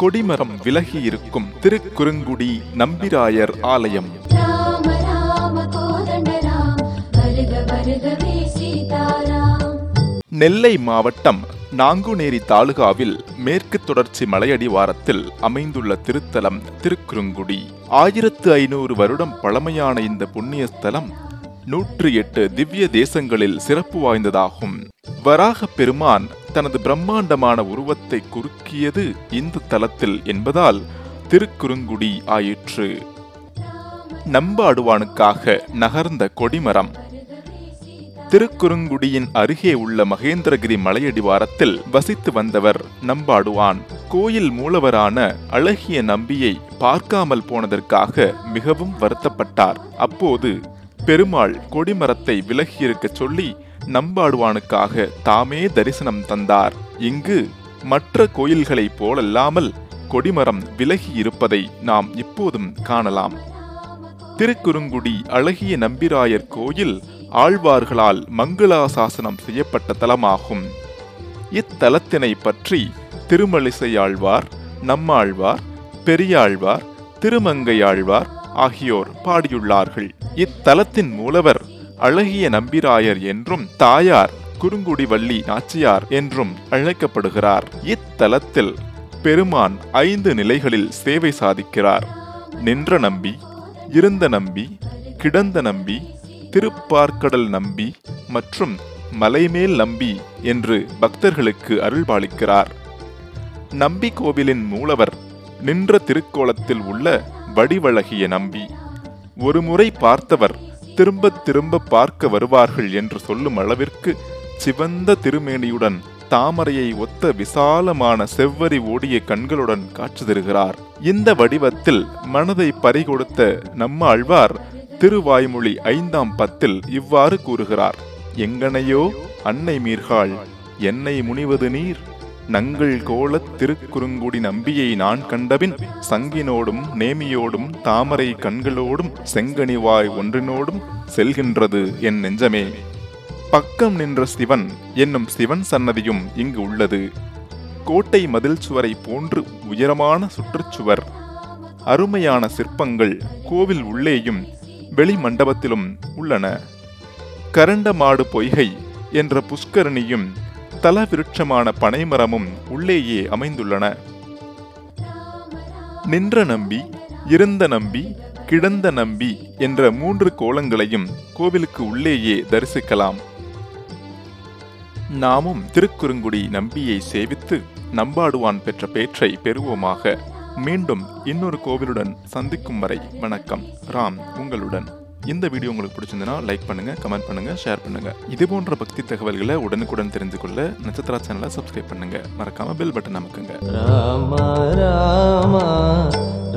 கொடிமரம் விலகி இருக்கும் திருக்குறுங்குடி நம்பிராயர் ஆலயம். நெல்லை மாவட்டம் நாங்குநேரி தாலுகாவில் மேற்கு தொடர்ச்சி மலையடிவாரத்தில் அமைந்துள்ள திருத்தலம் திருக்குறுங்குடி. ஆயிரத்து ஐநூறு வருடம் பழமையான இந்த புண்ணிய ஸ்தலம் நூற்றி எட்டு திவ்ய தேசங்களில் சிறப்பு வாய்ந்ததாகும். வராக பெருமான் தனது பிரம்மாண்டமான உருவத்தை குறுக்கியது இந்த தலத்தில் என்பதால் திருக்குறுங்குடி ஆயிற்று. நம்பாடுவானுக்காக நகர்ந்த கொடிமரம். திருக்குறுங்குடியின் அருகே உள்ள மகேந்திரகிரி மலையடிவாரத்தில் வசித்து வந்தவர் நம்பாடுவான். கோயில் மூலவரான அழகிய நம்பியை பார்க்காமல் போனதற்காக மிகவும் வருத்தப்பட்டார். அப்போது பெருமாள் கொடிமரத்தை விலகியிருக்கச் சொல்லி நம்பாடுவானுக்காக தாமே தரிசனம் தந்தார். இங்கு மற்ற கோயில்களைப் போலல்லாமல் கொடிமரம் விலகி இருப்பதை நாம் இப்போதும் காணலாம். திருக்குறுங்குடி அழகிய நம்பிராயர் கோயில் ஆழ்வார்களால் மங்களாசாசனம் செய்யப்பட்ட தலமாகும். இத்தலத்தினை பற்றி திருமலிசை ஆழ்வார் நம்மாழ்வார் பெரியாழ்வார் திருமங்கையாழ்வார் ஆகியோர் பாடியுள்ளார்கள். இத்தலத்தின் மூலவர் அழகிய நம்பிராயர் என்றும் தாயார் குறுங்குடி வள்ளி நாச்சியார் என்றும் அழைக்கப்படுகிறார். இத்தலத்தில் பெருமான் ஐந்து நிலைகளில் சேவை சாதிக்கிறார். நின்ற நம்பி இருந்த நம்பி கிடந்த நம்பி திருப்பார்க்கடல் நம்பி மற்றும் மலைமேல் நம்பி என்று பக்தர்களுக்கு அருள்பாலிக்கிறார். நம்பி கோவிலின் மூலவர் நின்ற திருக்கோலத்தில் உள்ள வடிவழகிய நம்பி. ஒருமுறை பார்த்தவர் திரும்ப திரும்ப பார்க்க வருவார்கள் என்று சொல்லும் அளவிற்கு சிவந்த திருமேனியுடன் தாமரையை ஒத்த விசாலமான செவ்வரி ஓடிய கண்களுடன் காட்சி தருகிறார். இந்த வடிவத்தில் மனதை பறிகொடுத்த நம்ம நம்மாழ்வார் திருவாய்மொழி ஐந்தாம் பத்தில் இவ்வாறு கூறுகிறார். எங்கனையோ அன்னை மீர்காள் என்னை முனிவது நீர்? நங்கள் கோலத் திருக்குறுங்குடி நம்பியை நான் கண்டபின் சங்கினோடும் நேமியோடும் தாமரை கண்களோடும் செங்கனிவாய் ஒன்றினோடும் செல்கின்றது என் நெஞ்சமே. பக்கம் நின்ற சிவன் என்னும் சிவன் சன்னதியும் இங்கு உள்ளது. கோட்டை மதில் சுவரை போன்று உயரமான சுற்றுச்சுவர் அருமையான சிற்பங்கள் கோவில் உள்ளேயும் வெளி மண்டபத்திலும் உள்ளன. கரண்ட மாடு பொய்கை என்ற புஷ்கரணியும் தல விருட்சமான பனைமரமும் உள்ளேயே அமைந்துள்ளன. நின்ற நம்பி இருந்த நம்பி கிடந்த நம்பி என்ற மூன்று கோலங்களையும் கோவிலுக்கு உள்ளேயே தரிசிக்கலாம். நாமும் திருக்குறுங்குடி நம்பியை சேவித்து நம்பாடுவான் பெற்ற பேற்றை பெறுவோமாக. மீண்டும் இன்னொரு கோவிலுடன் சந்திக்கும் வரை வணக்கம். ராம் உங்களுடன். இந்த வீடியோ உங்களுக்கு பிடிச்சிருந்தனா லைக் பண்ணுங்கள் கமெண்ட் பண்ணுங்கள் ஷேர் பண்ணுங்கள் இது போன்ற பக்தி தகவல்களை உடனுக்குடன் தெரிந்து கொள்ள நட்சத்திரா சேனலை சப்ஸ்கிரைப் பண்ணுங்கள் மறக்காமல் பெல் பட்டன் அமுக்குங்க. ராமா ராமா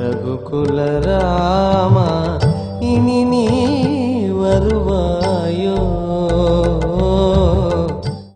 ரகுகுல ராமா.